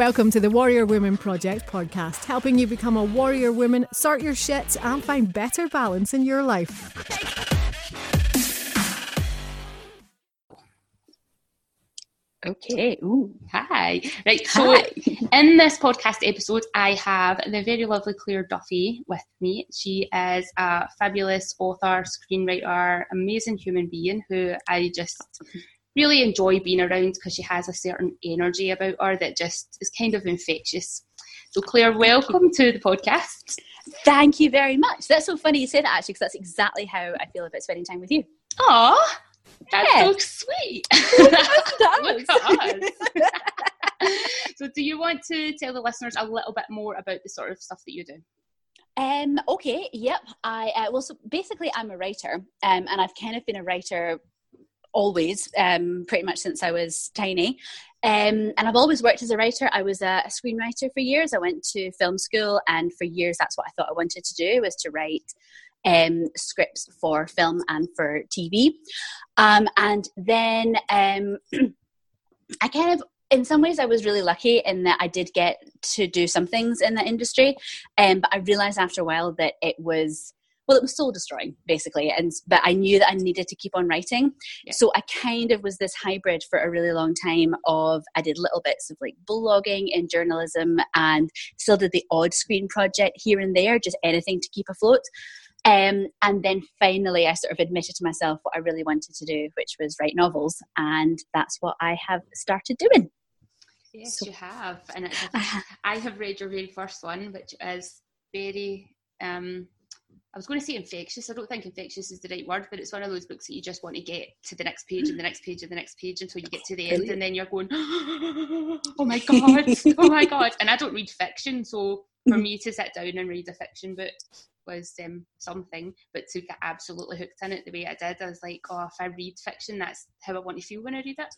Welcome to the Warrior Women Project podcast, helping you become a warrior woman, sort your shit, and find better balance in your life. Okay. Ooh, hi. Right. So, hi. in this podcast episode, I have the very lovely Claire Duffy with me. She is a fabulous author, screenwriter, amazing human being who I just really enjoy being around because she has a certain energy about her that just is kind of infectious. So, Claire, welcome to the podcast. Thank you very much. That's so funny you say that actually, because that's exactly how I feel about spending time with you. Oh, that's so sweet. so, do you want to tell the listeners a little bit more about the sort of stuff that you do? Um, okay, yep. I uh, well, so basically, I'm a writer, um, and I've kind of been a writer always, um, pretty much since I was tiny. Um, and I've always worked as a writer. I was a, a, screenwriter for years. I went to film school, and for years, that's what I thought I wanted to do was to write um, scripts for film and for TV. Um, and then um, I kind of, in some ways, I was really lucky in that I did get to do some things in the industry. Um, but I realized after a while that it was well it was soul destroying basically and but i knew that i needed to keep on writing yeah. so i kind of was this hybrid for a really long time of i did little bits of like blogging and journalism and still did the odd screen project here and there just anything to keep afloat um, and then finally, I sort of admitted to myself what I really wanted to do, which was write novels. And that's what I have started doing. Yes, so, you have. And I have read your very first one, which is very, um, I was going to say infectious. I don't think infectious is the right word, but it's one of those books that you just want to get to the next page and the next page and the next page until you get to the end. And then you're going, oh my God, oh my God. And I don't read fiction. So for me to sit down and read a fiction book was um, something, but to get absolutely hooked in it the way I did, I was like, oh, if I read fiction, that's how I want to feel when I read it.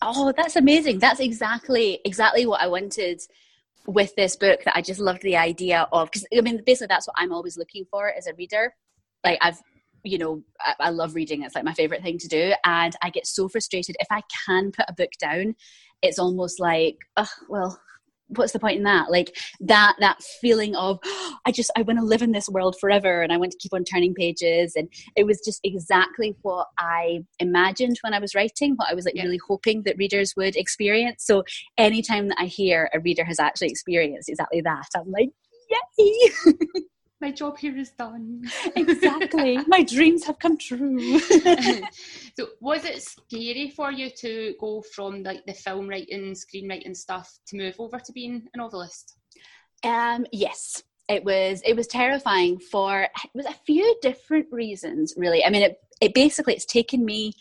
Oh, that's amazing. That's exactly exactly what I wanted with this book. That I just loved the idea of because I mean, basically, that's what I'm always looking for as a reader. Like I've you know, I, I, love reading. It's like my favorite thing to do. And I get so frustrated if I can put a book down. It's almost like, oh, well, what's the point in that? Like that that feeling of oh, i just i want to live in this world forever and i want to keep on turning pages and it was just exactly what i imagined when i was writing what i was like yeah. really hoping that readers would experience. So anytime that i hear a reader has actually experienced exactly that i'm like yay my job here is done. exactly. my dreams have come true. so was it scary for you to go from like the film writing, screenwriting stuff to move over to being a novelist? Um yes. It was it was terrifying for it was a few different reasons really. I mean it it basically it's taken me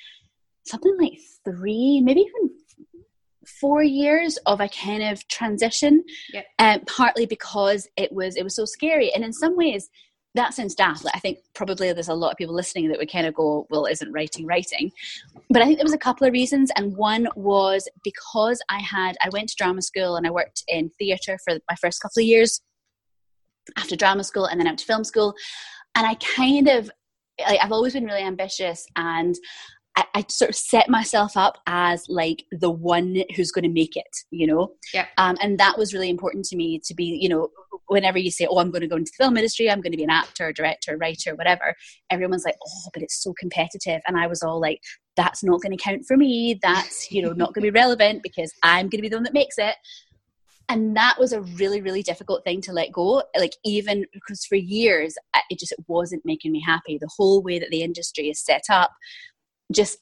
something like three, maybe even four years of a kind of transition yep. um, partly because it was it was so scary. And in some ways that sounds daft. Like, i think probably there's a lot of people listening that would kind of go well isn't writing writing? But i think there was a couple of reasons. And one was because i had i went to drama school and i worked in theatre for my first couple of years after drama school and then out to film school. And i kind of like, I've always been really ambitious and I, I, sort of set myself up as like the one who's going to make it, you know? Yeah. Um, and that was really important to me to be, you know, whenever you say, oh, I'm going to go into the film industry, I'm going to be an actor, director, writer, whatever, everyone's like, oh, but it's so competitive. And I was all like, that's not going to count for me. That's, you know, not going to be relevant because I'm going to be the one that makes it. And that was a really, really difficult thing to let go. Like, even because for years, it just it wasn't making me happy. The whole way that the industry is set up just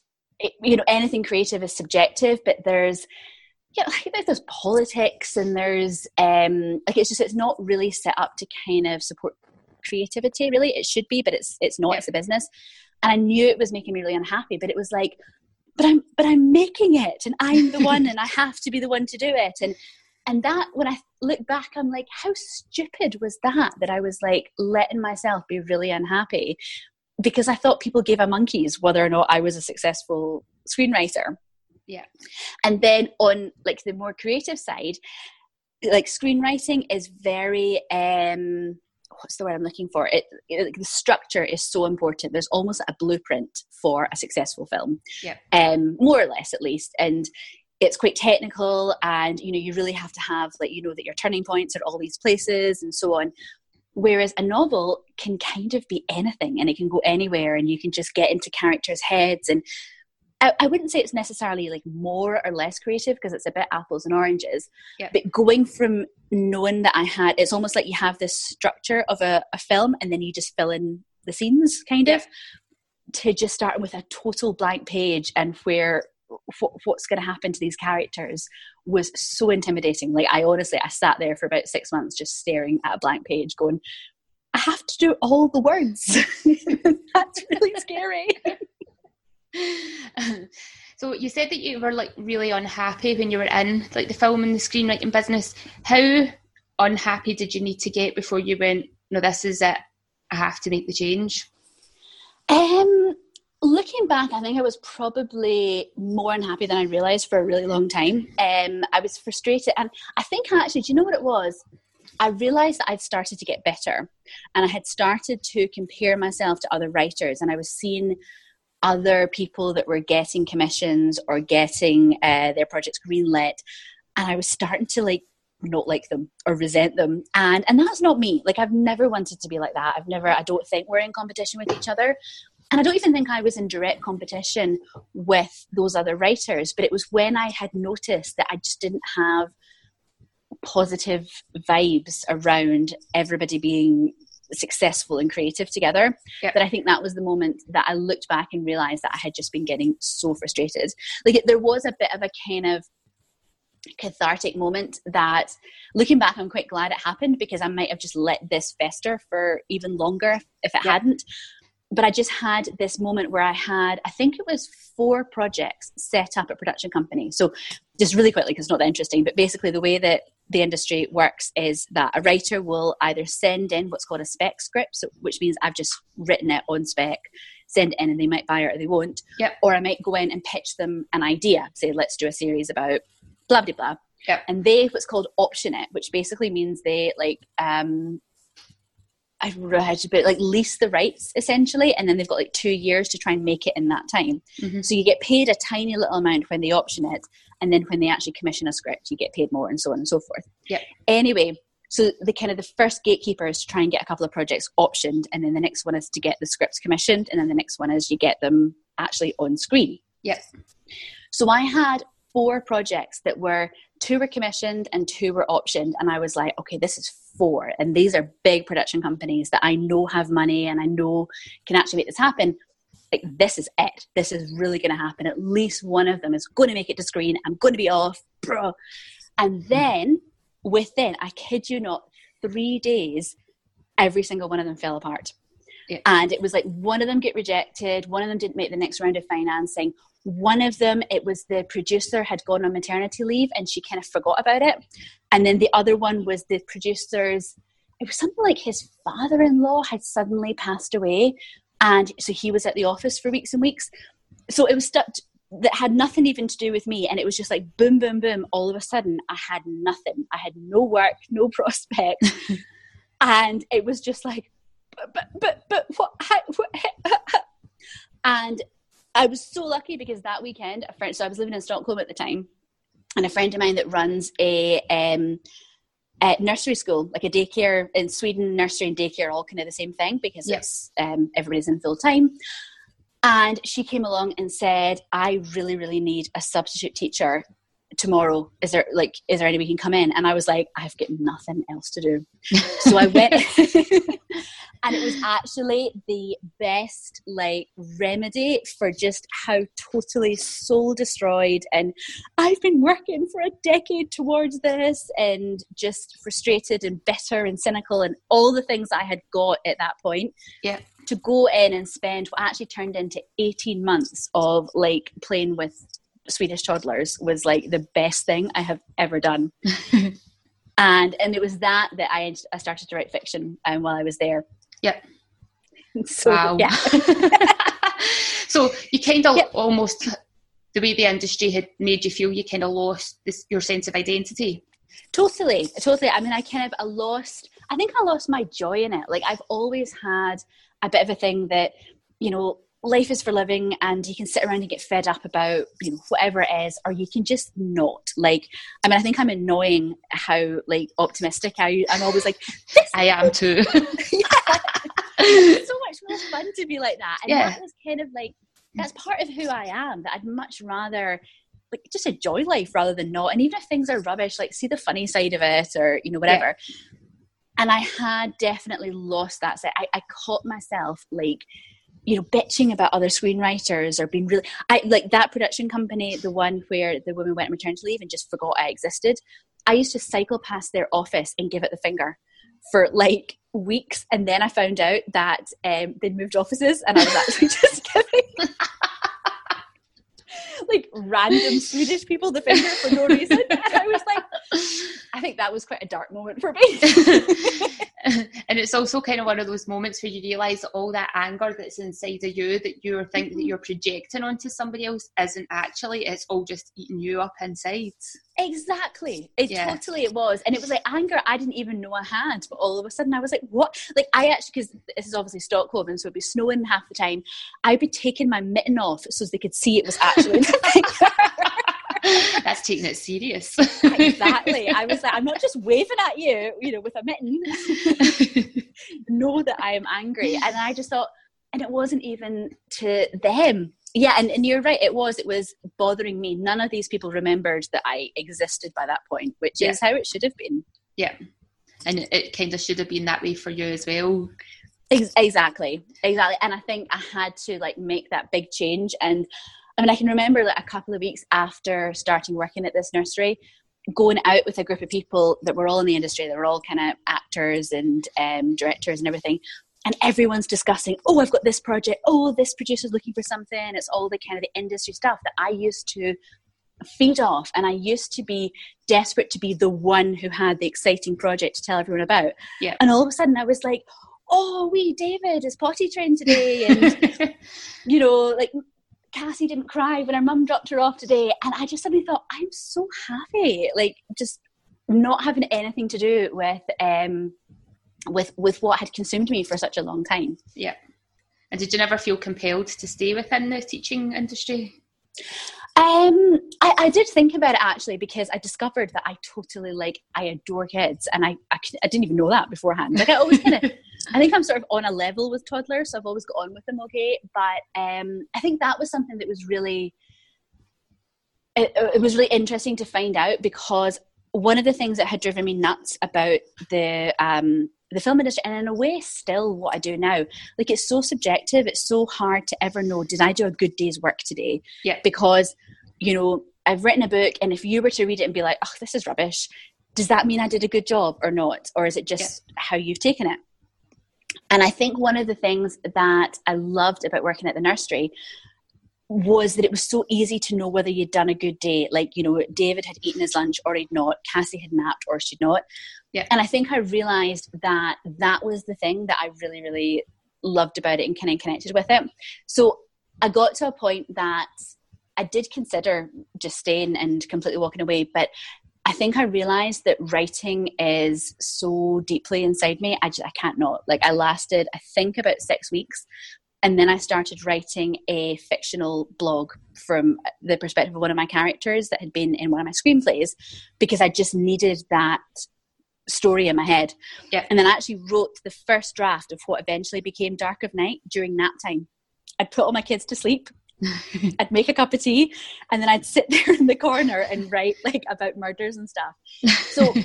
you know anything creative is subjective but there's yeah, like there's politics and there's um like it's just it's not really set up to kind of support creativity really. It should be but it's it's not it's a business. And i knew it was making me really unhappy but it was like but i'm but i'm making it and i'm the one and i have to be the one to do it. And and that when i look back i'm like how stupid was that that i was like letting myself be really unhappy because I thought people gave a monkeys whether or not I was a successful screenwriter. Yeah. And then on like the more creative side, like screenwriting is very um what's the word I'm looking for? It, it, the structure is so important. There's almost a blueprint for a successful film, yeah. um, more or less at least. And it's quite technical and you know you really have to have like you know that your turning points are all these places and so on whereas a novel can kind of be anything and it can go anywhere and you can just get into characters heads and I, I wouldn't say it's necessarily like more or less creative because it's a bit apples and oranges yeah. but going from knowing that i had it's almost like you have this structure of a, a film and then you just fill in the scenes kind yeah. of to just starting with a total blank page and where what, what's going to happen to these characters was so intimidating. Like I honestly, I sat there for about six months just staring at a blank page, going, "I have to do all the words." That's really scary. so you said that you were like really unhappy when you were in like the film and the screenwriting business. How unhappy did you need to get before you went? No, this is it. I have to make the change. Um, looking back, I think I was probably more unhappy than I realized for a really long time. Um, I was frustrated, and I think actually, do you know what it was? I realized that I'd started to get better, and I had started to compare myself to other writers, and I was seeing other people that were getting commissions or getting uh, their projects greenlit, and I was starting to like not like them or resent them and and that's not me like i've never wanted to be like that i've never i don't think we're in competition with each other and I don't even think I was in direct competition with those other writers, but it was when I had noticed that I just didn't have positive vibes around everybody being successful and creative together yep. that I think that was the moment that I looked back and realized that I had just been getting so frustrated. Like there was a bit of a kind of cathartic moment that looking back I'm quite glad it happened because I might have just let this fester for even longer if it yep. hadn't but I just had this moment where I had, I think it was four projects set up at production company. So just really quickly, because it's not that interesting, but basically the way that the industry works is that a writer will either send in what's called a spec script, so, which means I've just written it on spec, send it in and they might buy it or they won't. Yep. Or I might go in and pitch them an idea, say, let's do a series about blah, blah, blah. Yep. And they what's called option it, which basically means they like um, I read but like lease the rights essentially, and then they've got like two years to try and make it in that time. Mm-hmm. So you get paid a tiny little amount when they option it, and then when they actually commission a script, you get paid more, and so on and so forth. Yeah. Anyway, so the kind of the first gatekeeper is to try and get a couple of projects optioned, and then the next one is to get the scripts commissioned, and then the next one is you get them actually on screen. Yes. So I had four projects that were two were commissioned and two were optioned. And i was like okay this is four. And these are big production companies that i know have money and i know can actually make this happen. Like this is it. This is really going to happen. At least one of them is going to make it to screen. I'm going to be off bro and mm-hmm. then within i kid you not three days every single one of them fell apart. Yeah. and it was like one of them get rejected one of them didn't make the next round of financing one of them it was the producer had gone on maternity leave and she kind of forgot about it. And then the other one was the producer's it was something like his father-in-law had suddenly passed away and so he was at the office for weeks and weeks. So it was stuck that had nothing even to do with me and it was just like boom boom boom all of a sudden i had nothing. I had no work no prospect and it was just like but but but what, what and I was so lucky because that weekend, a friend, so I was living in Stockholm at the time, and a friend of mine that runs a, um, a nursery school, like a daycare in Sweden, nursery and daycare, all kind of the same thing because yes. um, everybody's in full time. And she came along and said, "I really, really need a substitute teacher tomorrow is there like is there any we can come in and i was like i've got nothing else to do so i went and it was actually the best like remedy for just how totally soul destroyed and i've been working for a decade towards this and just frustrated and bitter and cynical and all the things i had got at that point yeah to go in and spend what actually turned into 18 months of like playing with Swedish toddlers was like the best thing I have ever done. and and it was that that I I started to write fiction um, while I was there. Yep. So, wow. Yeah. so you kind of yep. almost the way the industry had made you feel, you kind of lost this, your sense of identity. Totally, totally. I mean, I kind of I lost. I think I lost my joy in it. Like I've always had a bit of a thing that you know life is for living and you can sit around and get fed up about you know whatever it is or you can just not like i mean i think i'm annoying how like optimistic i i'm always like i am too it's so much more fun to be like that and yeah. that was kind of like that's part of who i am that i'd much rather like just enjoy life rather than not and even if things are rubbish like see the funny side of it or you know whatever yeah. and i had definitely lost that I, I caught myself like you know bitching about other screenwriters or being really i like that production company the one where the woman went on maternity leave and just forgot i existed i used to cycle past their office and give it the finger for like weeks. And then i found out that um, they'd moved offices and i was actually just giving like random swedish people the finger for no reason. And i was like i think that was quite a dark moment for me. And it's also kind of one of those moments where you realize that all that anger that's inside of you that you're thinking mm-hmm. that you're projecting onto somebody else isn't actually it's all just eating you up inside exactly it yeah. totally it was and it was like anger i didn't even know i had but all of a sudden i was like what like i actually because this is obviously stockholm and so it'd be snowing half the time i'd be taking my mitten off so they could see it was actually That's taking it serious. exactly. I was like, I'm not just waving at you, you know, with a mitten. know that I am angry. And I just thought, and it wasn't even to them. Yeah, and, and you're right, it was. It was bothering me. None of these people remembered that I existed by that point, which yeah. is how it should have been. Yeah. And it, kind of should have been that way for you as well. Exactly, exactly. And I think I had to like make that big change. And I mean, I can remember like a couple of weeks after starting working at this nursery, going out with a group of people that were all in the industry. They were all kind of actors and um, directors and everything. And everyone's discussing, oh, I've got this project. Oh, this producer's looking for something. It's all the kind of the industry stuff that I used to feed off. And I used to be desperate to be the one who had the exciting project to tell everyone about. Yeah. And all of a sudden I was like, oh, we, David is potty trained today. And, you know, like Cassie didn't cry when her mum dropped her off today. And I just suddenly thought, I'm so happy. Like just not having anything to do with um with with what had consumed me for such a long time. Yeah. And did you never feel compelled to stay within the teaching industry? Um, I, I, did think about it actually because I discovered that I totally like I adore kids, and I I, I didn't even know that beforehand. Like I always kind of, I think I'm sort of on a level with toddlers, so I've always got on with them okay. But um, I think that was something that was really, it, it was really interesting to find out because one of the things that had driven me nuts about the um the film industry and in a way still what i do now like it's so subjective it's so hard to ever know did i do a good day's work today yeah because you know i've written a book and if you were to read it and be like oh this is rubbish does that mean i did a good job or not or is it just yeah. how you've taken it and i think one of the things that i loved about working at the nursery was that it was so easy to know whether you'd done a good day. Like, you know, David had eaten his lunch or he'd not, Cassie had napped or she'd not. Yeah. And I think I realized that that was the thing that I really, really loved about it and kind of connected with it. So I got to a point that I did consider just staying and completely walking away, but I think I realized that writing is so deeply inside me. I just I can't not. Like I lasted, I think, about six weeks and then I started writing a fictional blog from the perspective of one of my characters that had been in one of my screenplays because I just needed that story in my head. Yeah. And then I actually wrote the first draft of what eventually became Dark of Night during nap time. I'd put all my kids to sleep. I'd make a cup of tea and then I'd sit there in the corner and write like about murders and stuff. So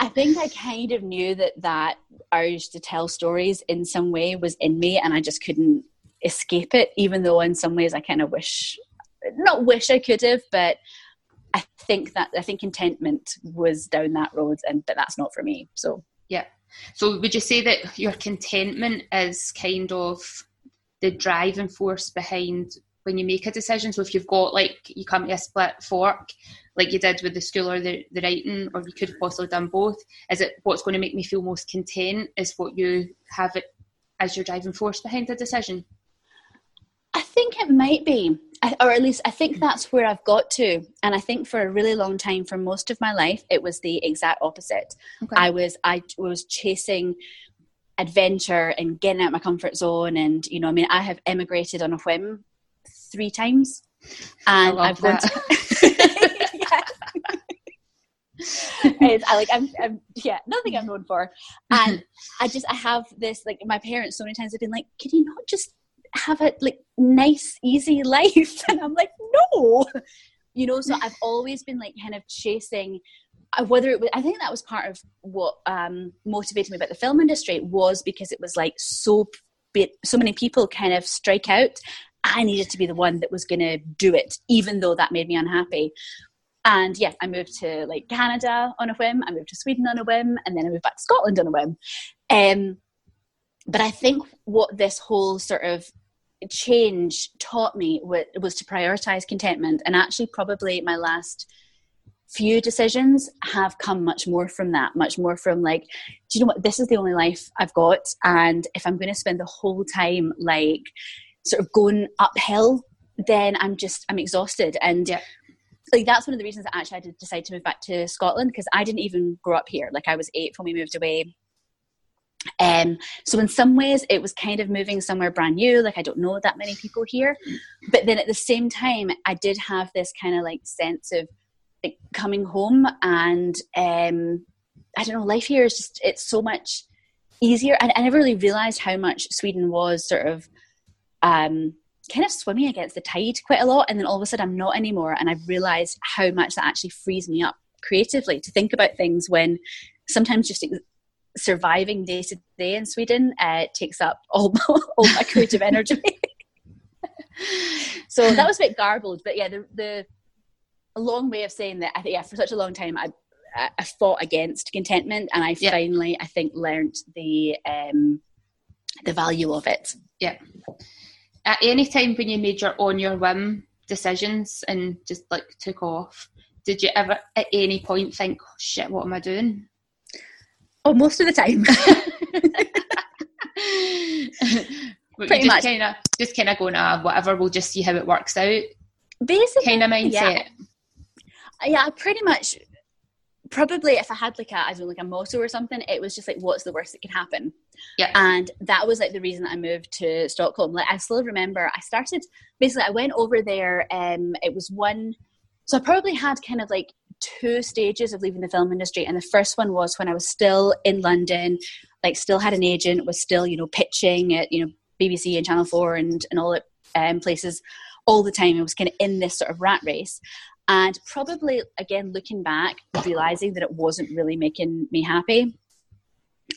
I think I kind of knew that that urge to tell stories in some way was in me, and I just couldn't escape it. Even though in some ways I kind of wish, not wish I could have, but I think that I think contentment was down that road, and but that's not for me. So yeah. So would you say that your contentment is kind of the driving force behind when you make a decision? So if you've got like you come to a split fork like you did with the school or the, the writing, or you could have possibly done both? Is it what's going to make me feel most content is what you have it as your driving force behind the decision? I think it might be, or at least I think that's where I've got to. And I think for a really long time, for most of my life, it was the exact opposite. Okay. I was I was chasing adventure and getting out my comfort zone. And, you know, I mean, I have emigrated on a whim three times. And I've gone to. I like I'm, I'm yeah nothing I'm known for and I just I have this like my parents so many times have been like can you not just have a like nice easy life and I'm like no you know so I've always been like kind of chasing uh, whether it was, I think that was part of what um, motivated me about the film industry was because it was like so so many people kind of strike out. I needed to be the one that was going to do it, even though that made me unhappy. And yeah, I moved to like Canada on a whim. I moved to Sweden on a whim, and then I moved back to Scotland on a whim. Um, but I think what this whole sort of change taught me was to prioritize contentment, and actually, probably my last few decisions have come much more from that, much more from like, do you know what? This is the only life I've got. And if I'm going to spend the whole time like sort of going uphill, then I'm just, I'm exhausted. And yeah. like, that's one of the reasons that actually I did decide to move back to Scotland because I didn't even grow up here. Like, I was eight when we moved away. Um, so in some ways it was kind of moving somewhere brand new like i don't know that many people here but then at the same time i did have this kind of like sense of like coming home and um, I don't know, life here is just it's so much easier. And I never really realized how much Sweden was sort of um, kind of swimming against the tide quite a lot. And then all of a sudden I'm not anymore. And I've realized how much that actually frees me up creatively to think about things when sometimes just surviving day to day in Sweden uh, takes up all, all my creative energy. so that was a bit garbled, but yeah, the, the a long way of saying that. I think yeah, for such a long time, I I fought against contentment, and I yeah. finally, I think, learned the um, the value of it. Yeah. At any time when you made your on your whim decisions and just like took off, did you ever at any point think, oh, "Shit, what am I doing"? Most of the time. Pretty much. Kind of, just kind of going, ah, whatever. We'll just see how it works out. Basically, kind of mindset. Yeah yeah, pretty much. Probably, if I had like a, I don't know, like a motto or something, it was just like, "What's the worst that could happen?" Yeah, and that was like the reason I moved to Stockholm. Like, I still remember, I started basically. I went over there. Um, it was one. So I probably had kind of like two stages of leaving the film industry, and the first one was when I was still in London, like still had an agent, was still you know pitching at you know BBC and Channel Four and and all it um, places all the time. I was kind of in this sort of rat race, and probably again looking back realizing that it wasn't really making me happy.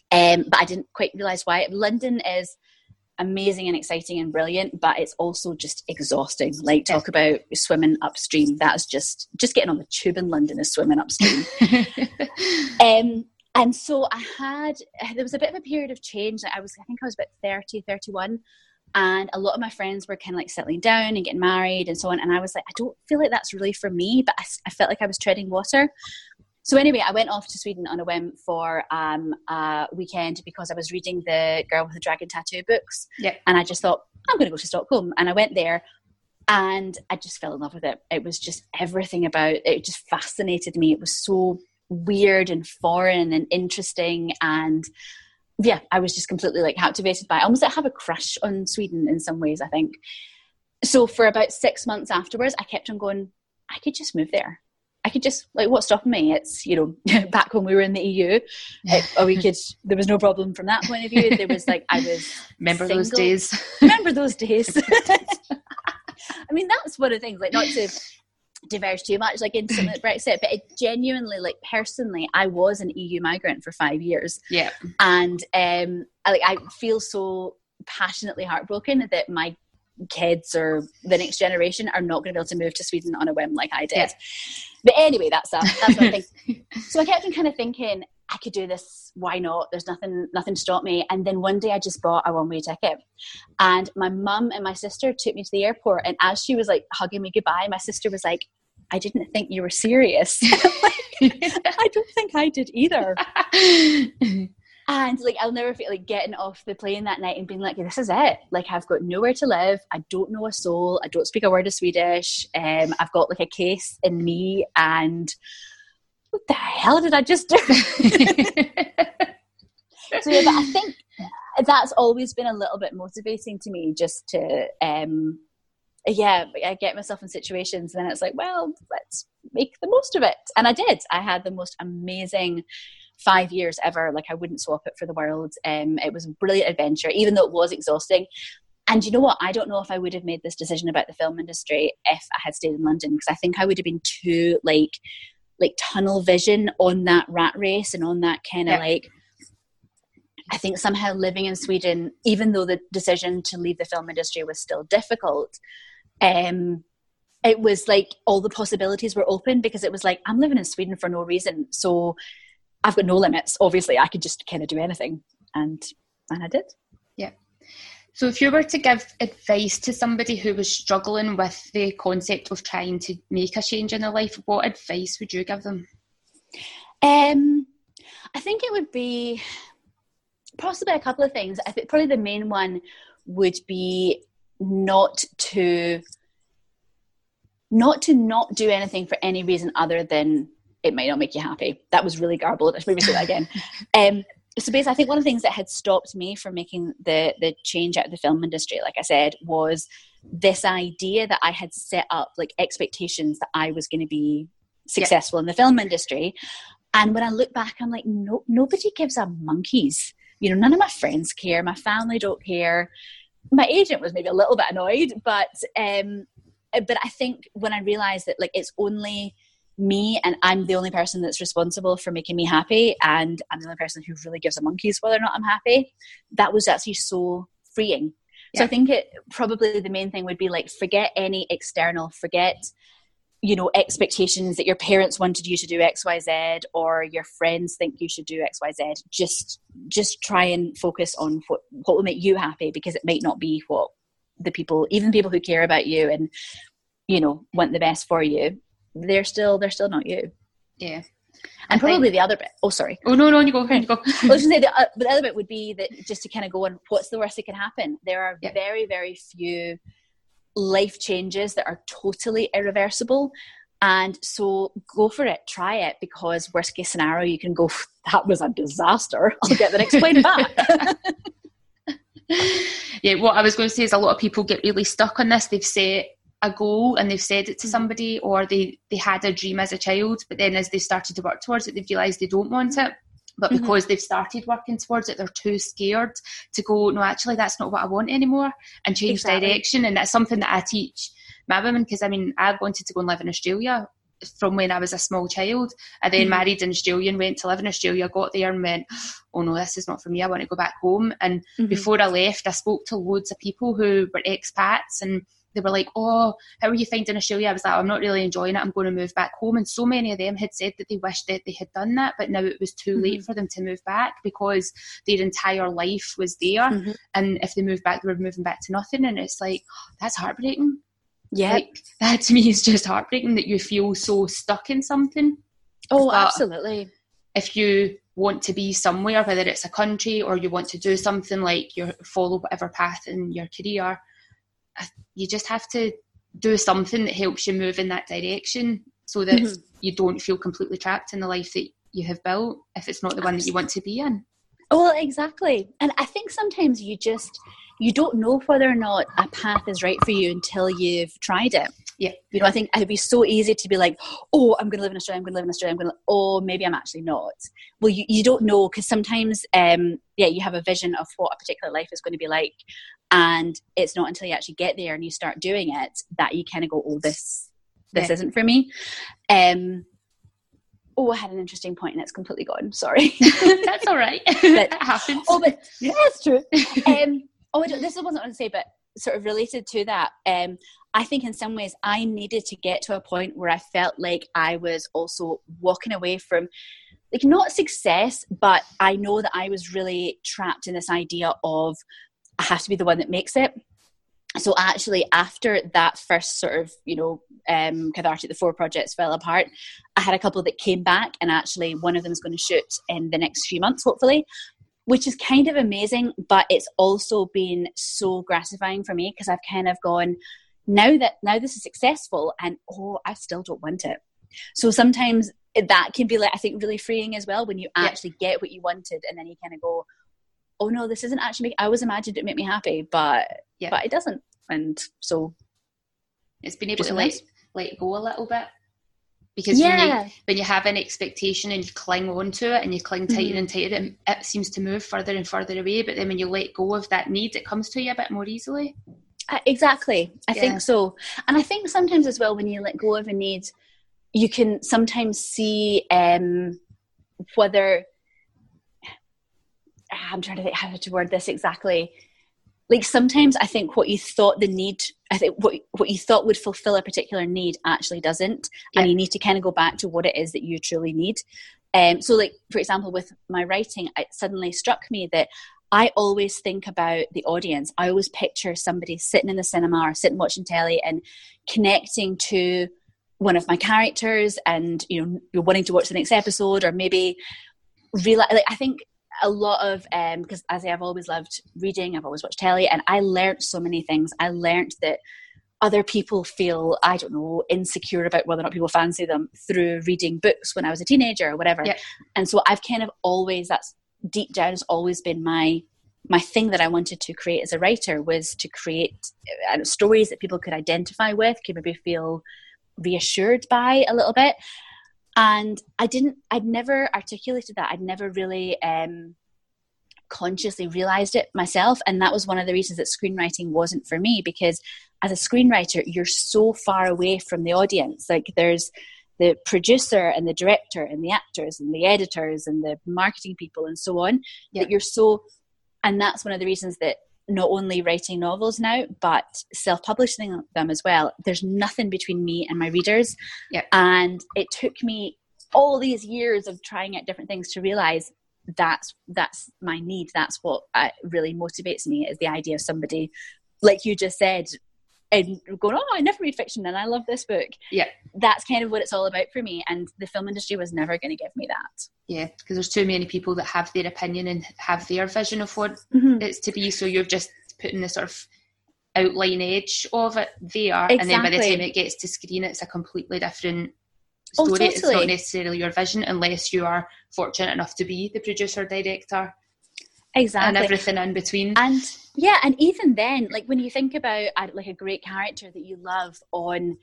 Um, but i didn't quite realize why. London is amazing and exciting and brilliant but it's also just exhausting. Like talk about swimming upstream. That's just just getting on the tube in london is swimming upstream. Um, and so i had there was a bit of a period of change i was i think i was about 30 31 and a lot of my friends were kind of like settling down and getting married and so on and i was like i don't feel like that's really for me but i, I felt like i was treading water so anyway i went off to sweden on a whim for um, a weekend because i was reading the girl with the dragon tattoo books yeah. and i just thought i'm going to go to stockholm and i went there and i just fell in love with it it was just everything about it, it just fascinated me it was so weird and foreign and interesting and yeah, I was just completely like captivated by it. I almost like have a crush on Sweden in some ways, I think. So for about six months afterwards, I kept on going, I could just move there. I could just like what's stopping me? It's you know back when we were in the EU, it, or we could. There was no problem from that point of view. There was like I was remember single. those days. remember those days. I mean, that's one of the things. Like not to diverge too much like into Brexit, but it genuinely, like personally, I was an EU migrant for five years. Yeah, and um, I, like I feel so passionately heartbroken that my kids or the next generation are not going to be able to move to Sweden on a whim like I did. Yeah. But anyway, that's that. That's one thing. so I kept on kind of thinking, I could do this. Why not? There's nothing, nothing to stop me. And then one day I just bought a one-way ticket, and my mum and my sister took me to the airport. And as she was like hugging me goodbye, my sister was like, "I didn't think you were serious." I don't think I did either. And like I'll never feel like getting off the plane that night and being like, "This is it! Like I've got nowhere to live. I don't know a soul. I don't speak a word of Swedish. Um, I've got like a case in me and." what the hell did I just do? so yeah, but I think that's always been a little bit motivating to me, just to um, yeah, I get myself in situations, and then it's like, well, let's make the most of it, and I did. I had the most amazing five years ever. Like I wouldn't swap it for the world. Um, it was a brilliant adventure, even though it was exhausting. And you know what? I don't know if I would have made this decision about the film industry if I had stayed in London because I think I would have been too like like tunnel vision on that rat race and on that kind of yeah. like I think somehow living in Sweden, even though the decision to leave the film industry was still difficult, um, it was like all the possibilities were open because it was like I'm living in Sweden for no reason, so I've got no limits. Obviously, I could just kind of do anything, and and I did. Yeah. So, if you were to give advice to somebody who was struggling with the concept of trying to make a change in their life, what advice would you give them? Um, I think it would be possibly a couple of things. I think probably the main one would be not to not to not do anything for any reason other than it might not make you happy. That was really garbled. I should maybe say that again. Um, so basically, I think one of the things that had stopped me from making the the change out of the film industry, like I said, was this idea that I had set up like expectations that I was going to be successful yeah. in the film industry. And when I look back, I'm like, no, nobody gives a monkeys. You know, none of my friends care. My family don't care. My agent was maybe a little bit annoyed, but um, but I think when I realized that like it's only me and I'm the only person that's responsible for making me happy and I'm the only person who really gives a monkeys whether or not I'm happy, that was actually so freeing. Yeah. So I think it probably the main thing would be like forget any external, forget you know expectations that your parents wanted you to do xyz or your friends think you should do xyz just just try and focus on what, what will make you happy because it might not be what the people even people who care about you and you know want the best for you they're still they're still not you. Yeah. And I probably think, the other bit. Oh, sorry. Oh no, no, you go. You go. I was say the, uh, the other bit would be that just to kind of go on. What's the worst that can happen? There are yeah. very, very few life changes that are totally irreversible, and so go for it. Try it because worst case scenario, you can go. That was a disaster. I'll get the next plane back. yeah, what I was going to say is a lot of people get really stuck on this. They've said a goal and they've said it to mm-hmm. somebody or they they had a dream as a child but then as they started to work towards it they've realized they don't want it but mm-hmm. because mm-hmm. they've started working towards it they're too scared to go no actually that's not what i want anymore and change exactly. direction and that's something that i teach my women because i mean i wanted to go and live in australia from when I was a small child. I then mm-hmm. married an Australian, went to live in Australia, got there and went, oh no, this is not for me. I want to go back home. And mm-hmm. before I left, I spoke to loads of people who were expats and they were like, "Oh, how are you finding Australia?" I was like, "I'm not really enjoying it. I'm going to move back home." And so many of them had said that they wished that they had done that, but now it was too mm-hmm. late for them to move back because their entire life was there, mm-hmm. and if they moved back, they were moving back to nothing. And it's like that's heartbreaking. Yeah, like, that to me is just heartbreaking that you feel so stuck in something. Oh, but absolutely. If you want to be somewhere, whether it's a country or you want to do something like you follow whatever path in your career, you just have to do something that helps you move in that direction so that mm-hmm. you don't feel completely trapped in the life that you have built if it's not the one that you want to be in. Well, exactly. And I think sometimes you just you don't know whether or not a path is right for you until you've tried it. Yeah. You know, I think it'd be so easy to be like, oh, I'm going to live in Australia, I'm going to live in Australia, I'm going to, oh, maybe I'm actually not. Well, you, you don't know because sometimes, um, yeah, you have a vision of what a particular life is going to be like. And it's not until you actually get there and you start doing it that you kind of go, oh, this, this yeah. isn't for me. Um, oh, I had an interesting point and it's completely gone. Sorry. That's all right. but, that happens. Oh, but yeah, that's true. Um, oh, this is what I was going to say, but sort of related to that. Um, I think in some ways I needed to get to a point where I felt like I was also walking away from like not success, but I know that I was really trapped in this idea of I have to be the one that makes it. So actually, after that first sort of you know um, cathartic, the four projects fell apart. I had a couple that came back, and actually one of them is going to shoot in the next few months, hopefully which is kind of amazing, but it's also been so gratifying for me because I've kind of gone, now that now this is successful and oh, I still don't want it. So sometimes that can be like I think really freeing as well when you actually get what you wanted and then you kind of go, oh no, this isn't actually. Make, I was imagined it make me happy, but yeah. but it doesn't. And so it's been able to let let go a little bit because yeah. you when you have an expectation and you cling on to it and you cling tighter mm-hmm. and tighter, it, it seems to move further and further away. But then when you let go of that need, it comes to you a bit more easily. Uh, exactly, I yeah. think so. And I think sometimes as well, when you let go of a need, you can sometimes see um, whether I'm trying to think how to word this exactly. Like sometimes I think what you thought the need, I think what what you thought would fulfill a particular need actually doesn't, yeah. and you need to kind of go back to what it is that you truly need. Um, so, like for example, with my writing, it suddenly struck me that I always think about the audience. I always picture somebody sitting in the cinema or sitting watching telly and connecting to one of my characters, and you know, you're wanting to watch the next episode, or maybe realize. Like, I think a lot of um because as I've always loved reading, I've always watched telly, and I learned so many things. I learned that other people feel I don't know insecure about whether or not people fancy them through reading books when I was a teenager or whatever. And so I've kind of always that's deep down has always been my my thing that I wanted to create as a writer was to create uh, stories that people could identify with, could maybe feel reassured by a little bit and i didn't i'd never articulated that. I'd never really um, consciously realized it myself. And that was one of the reasons that screenwriting wasn't for me because as a screenwriter you're so far away from the audience. Like there's the producer and the director and the actors and the editors and the marketing people and so on yeah. that you're so and that's one of the reasons that not only writing novels now, but self publishing them as well. There's nothing between me and my readers. Yep. And it took me all these years of trying out different things to realize that's that's my need. That's what uh, really motivates me is the idea of somebody, like you just said, and going, oh, I never read fiction and I love this book. Yeah. That's kind of what it's all about for me. And the film industry was never going to give me that. Yeah, because there's too many people that have their opinion and have their vision of what mm-hmm. it's to be. So you're just putting the sort of outline edge of it there. Exactly. And then by the time it gets to screen, it's a completely different oh, story. Oh, totally. It's not necessarily your vision unless you are fortunate enough to be the producer, director. Exactly. And everything in between. And yeah and even then like when you think about uh, like a great character that you love on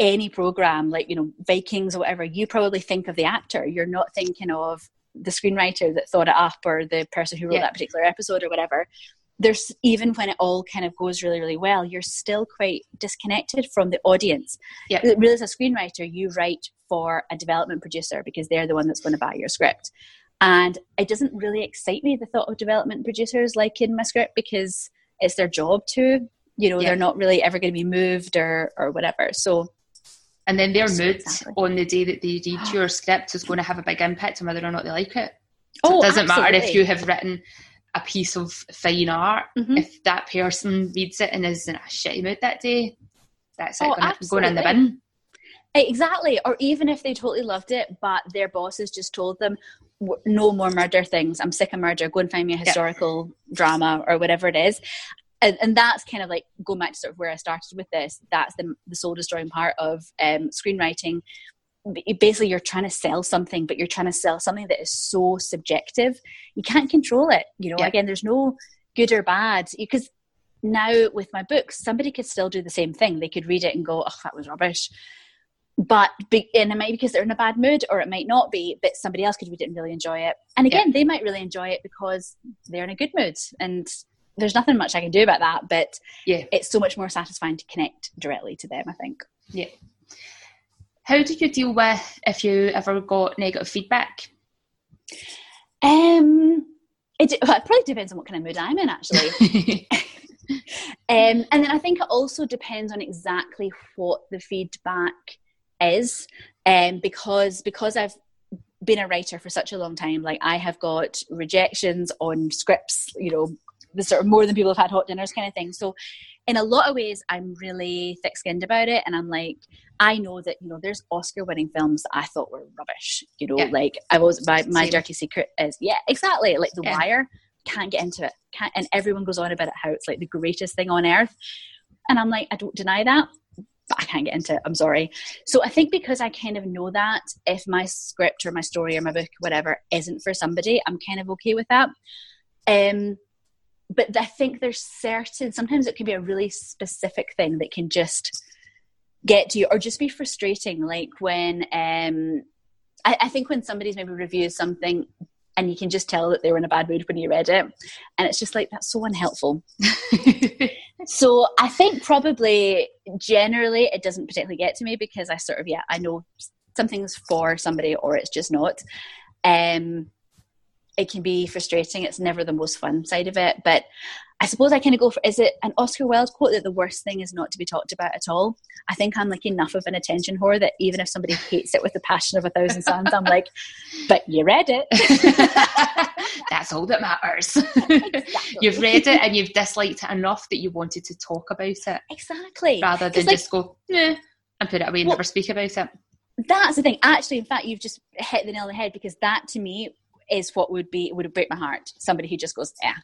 any program like you know vikings or whatever you probably think of the actor. You're not thinking of the screenwriter that thought it up or the person who wrote yeah. that particular episode or whatever. There's even when it all kind of goes really really well you're still quite disconnected from the audience. Yeah. Really as a screenwriter you write for a development producer because they're the one that's going to buy your script and it doesn't really excite me the thought of development producers like in my script because it's their job to you know yeah. they're not really ever going to be moved or or whatever so and then their mood exactly. on the day that they read your script is going to have a big impact on whether or not they like it so oh, it doesn't absolutely. matter if you have written a piece of fine art mm-hmm. if that person reads it and is in a shitty mood that day that's oh, it going, going in the bin Exactly. Or even if they totally loved it, but their bosses just told them, no more murder things. I'm sick of murder. Go and find me a historical yeah. drama or whatever it is. And, and, that's kind of like going back to sort of where I started with this. That's the, the soul destroying part of um, screenwriting. Basically, you're trying to sell something, but you're trying to sell something that is so subjective. You can't control it. You know, yeah. again, there's no good or bad because now with my books, somebody could still do the same thing. They could read it and go, "Oh, that was rubbish," but and it might be because they're in a bad mood or it might not be but somebody else could read it and really enjoy it. And again yeah. they might really enjoy it because they're in a good mood and there's nothing much i can do about that but yeah. it's so much more satisfying to connect directly to them i think. Yeah. How do you deal with if you ever got negative feedback? Um it, well, it probably depends on what kind of mood i'm in actually. Um, and then I think it also depends on exactly what the feedback is um, because because I've been a writer for such a long time like I have got rejections on scripts you know the sort of more than people have had hot dinners kind of thing so in a lot of ways I'm really thick skinned about it and I'm like I know that you know there's Oscar winning films that I thought were rubbish you know yeah. like I was my, my dirty secret is yeah exactly like The yeah. Wire can't get into it can't and everyone goes on about it how it's like the greatest thing on earth and I'm like I don't deny that but I can't get into it. I'm sorry. So I think because I kind of know that if my script or my story or my book, whatever, isn't for somebody, I'm kind of okay with that. Um, but I think there's certain, sometimes it can be a really specific thing that can just get to you or just be frustrating. Like when, um, I, I think when somebody's maybe reviews something and you can just tell that they were in a bad mood when you read it. And it's just like, that's so unhelpful. so I think probably generally it doesn't particularly get to me because I sort of, yeah, I know something's for somebody or it's just not. Um, it can be frustrating. It's never the most fun side of it. But I suppose I kind of go for is it an Oscar Wilde quote that the worst thing is not to be talked about at all? I think I'm like enough of an attention whore that even if somebody hates it with the passion of a thousand suns, I'm like, but you read it. That's all that matters. Exactly. you've read it and you've disliked it enough that you wanted to talk about it. Exactly. Rather than like, just go, yeah, and put it away and well, never speak about it. That's the thing. Actually, in fact, you've just hit the nail on the head because that to me is what would be would break my heart. Somebody who just goes, yeah.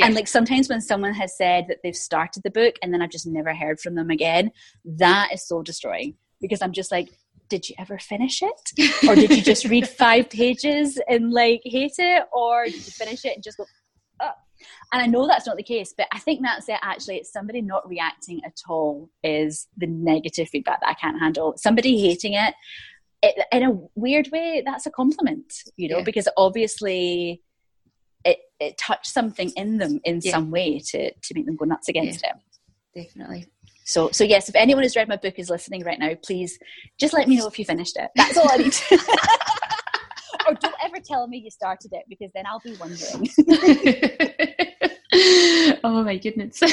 And like sometimes when someone has said that they've started the book and then I've just never heard from them again, that is so destroying because I'm just like, did you ever finish it? Or did you just read five pages and like hate it? Or did you finish it and just go, oh. And I know that's not the case, but I think that's it actually. It's somebody not reacting at all is the negative feedback that I can't handle. Somebody hating it it, in a weird way, that's a compliment, you know, yeah. because obviously it, it touched something in them in yeah. some way to, to make them go nuts against yeah. it. Definitely. So, so yes, if anyone who's read my book is listening right now, please just let me know if you finished it. That's all I need. To or don't ever tell me you started it because then I'll be wondering. oh my goodness. so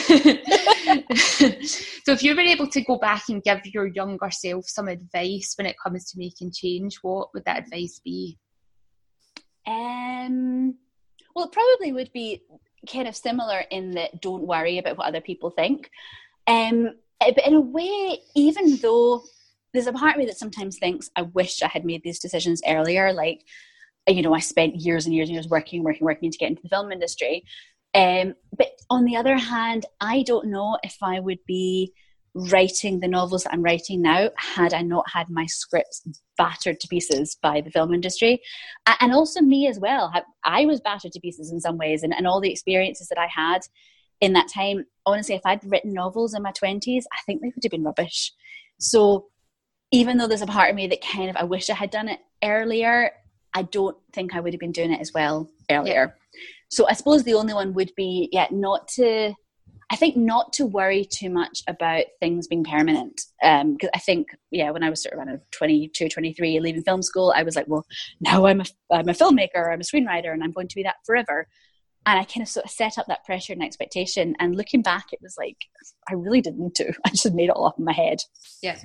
if you were able to go back and give your younger self some advice when it comes to making change, what would that advice be? Um well it probably would be kind of similar in that don't worry about what other people think. Um eh, but in a way, even though there's a part of me that sometimes thinks I wish I had made these decisions earlier, like you know, I spent years and years and years working, working, working to get into the film industry. Um, but on the other hand, I don't know if I would be writing the novels that I'm writing now had I not had my scripts battered to pieces by the film industry. And also me as well. I was battered to pieces in some ways, and, and all the experiences that I had in that time. Honestly, if I'd written novels in my 20s, I think they would have been rubbish. So even though there's a part of me that kind of I wish I had done it earlier, I don't think I would have been doing it as well earlier. Yeah. So I suppose the only one would be, yeah, not to, I think not to worry too much about things being permanent. Because um, I think, yeah, when I was sort of around 22, 23, leaving film school, I was like, well, now I'm a, I'm a filmmaker, I'm a screenwriter, and I'm going to be that forever. And I kind of sort of set up that pressure and expectation. And looking back, it was like, I really didn't do. I just made it all up in my head. Yeah.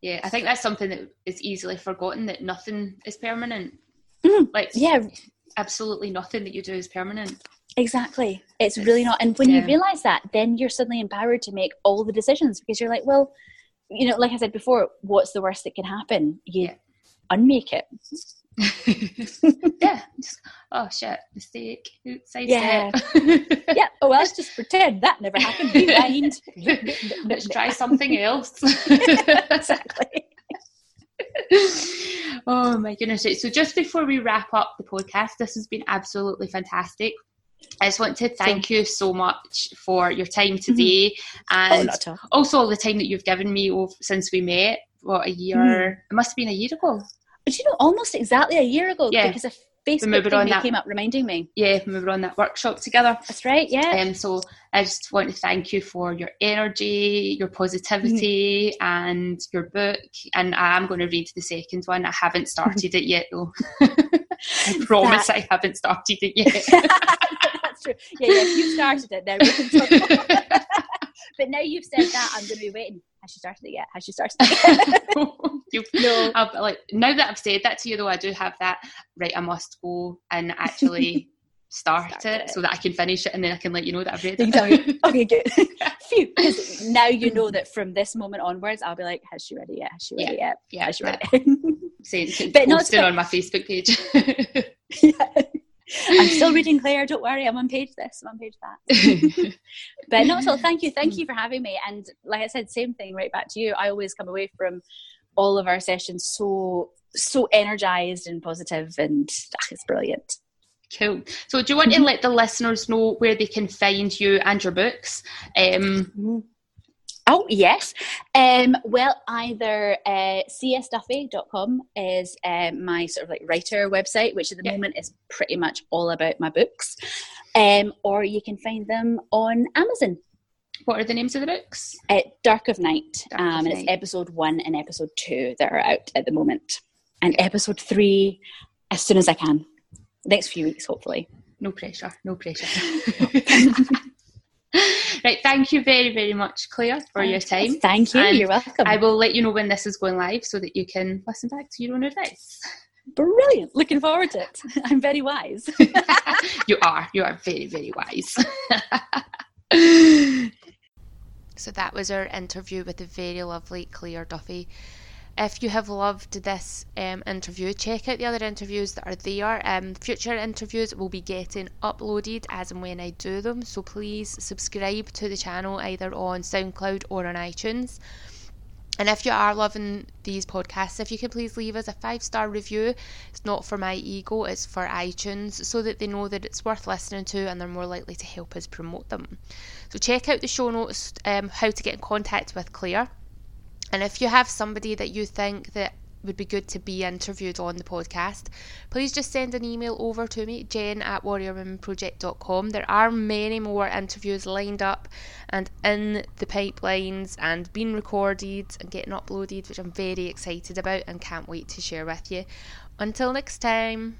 Yeah, I think that's something that is easily forgotten that nothing is permanent. Mm, like, yeah, absolutely nothing that you do is permanent. Exactly. It's, it's really not. And when yeah. you realize that, then you're suddenly empowered to make all the decisions because you're like, well, you know, like I said before, what's the worst that can happen? You yeah. unmake it. yeah. Just, oh shit, mistake. Side yeah. yeah. Oh well, let's just pretend that never happened. Rewind. let's try something else. exactly. oh my goodness. So just before we wrap up the podcast, this has been absolutely fantastic. I just want to thank you so much for your time mm-hmm. today mm-hmm. and oh, also all the time that you've given me since we met. What a year? Mm. It must have been a year ago. But you know, almost exactly a year ago. Yeah. Because a Facebook thing that, came up reminding me. Yeah, we were on that workshop together. That's right, yeah. Um, so I just want to thank you for your energy, your positivity, mm-hmm. and your book. And I am going to read the second one. I haven't started it yet, though. I promise that... I haven't started it yet. True. Yeah, yeah. If you started it, then we can talk. but now you've said that, I'm going to be waiting has she started it yet? Has she started it no. I've, like now that I've said that to you, though, I do have that. Right, I must go and actually start, start it, it, so that I can finish it, and then I can let you know that I've read it. okay, good. Phew, because now you know that from this moment onwards, I'll be like, "Has she read it yet? Has she read yeah. it yet? Yeah, has she read it?" Saying, but not on my Facebook page. yeah. I'm still reading Claire. Don't worry, I'm on page this, I'm on page that. but not at all. Thank you, thank you for having me. And like I said, same thing. Right back to you. I always come away from all of our sessions so so energized and positive, and ah, it's brilliant. Cool. So, do you want to let the listeners know where they can find you and your books? Um, Oh, yes. Um, well, either uh, csduffy.com is um, my sort of like writer website, which at the yeah. moment is pretty much all about my books, um, or you can find them on Amazon. What are the names of the books? Uh, Dark of Night, Dark um, of and Night. it's episode one and episode two that are out at the moment, and episode three as soon as I can, next few weeks, hopefully. No pressure, no pressure. right, thank you very, very much, Claire, for your time. Thank you, and you're welcome. I will let you know when this is going live so that you can listen back to your own advice. Brilliant. Looking forward to it. I'm very wise. you are. You are very, very wise. so that was our interview with the very lovely Claire Duffy. If you have loved this um, interview, check out the other interviews that are there. Um, future interviews will be getting uploaded as and when I do them, so please subscribe to the channel either on SoundCloud or on iTunes. And if you are loving these podcasts, if you could please leave us a five star review. It's not for my ego, it's for iTunes, so that they know that it's worth listening to and they're more likely to help us promote them. So check out the show notes um, how to get in contact with Claire. And if you have somebody that you think that would be good to be interviewed on the podcast, please just send an email over to me, jen at warriorwomenproject.com. There are many more interviews lined up and in the pipelines and being recorded and getting uploaded, which I'm very excited about and can't wait to share with you. Until next time.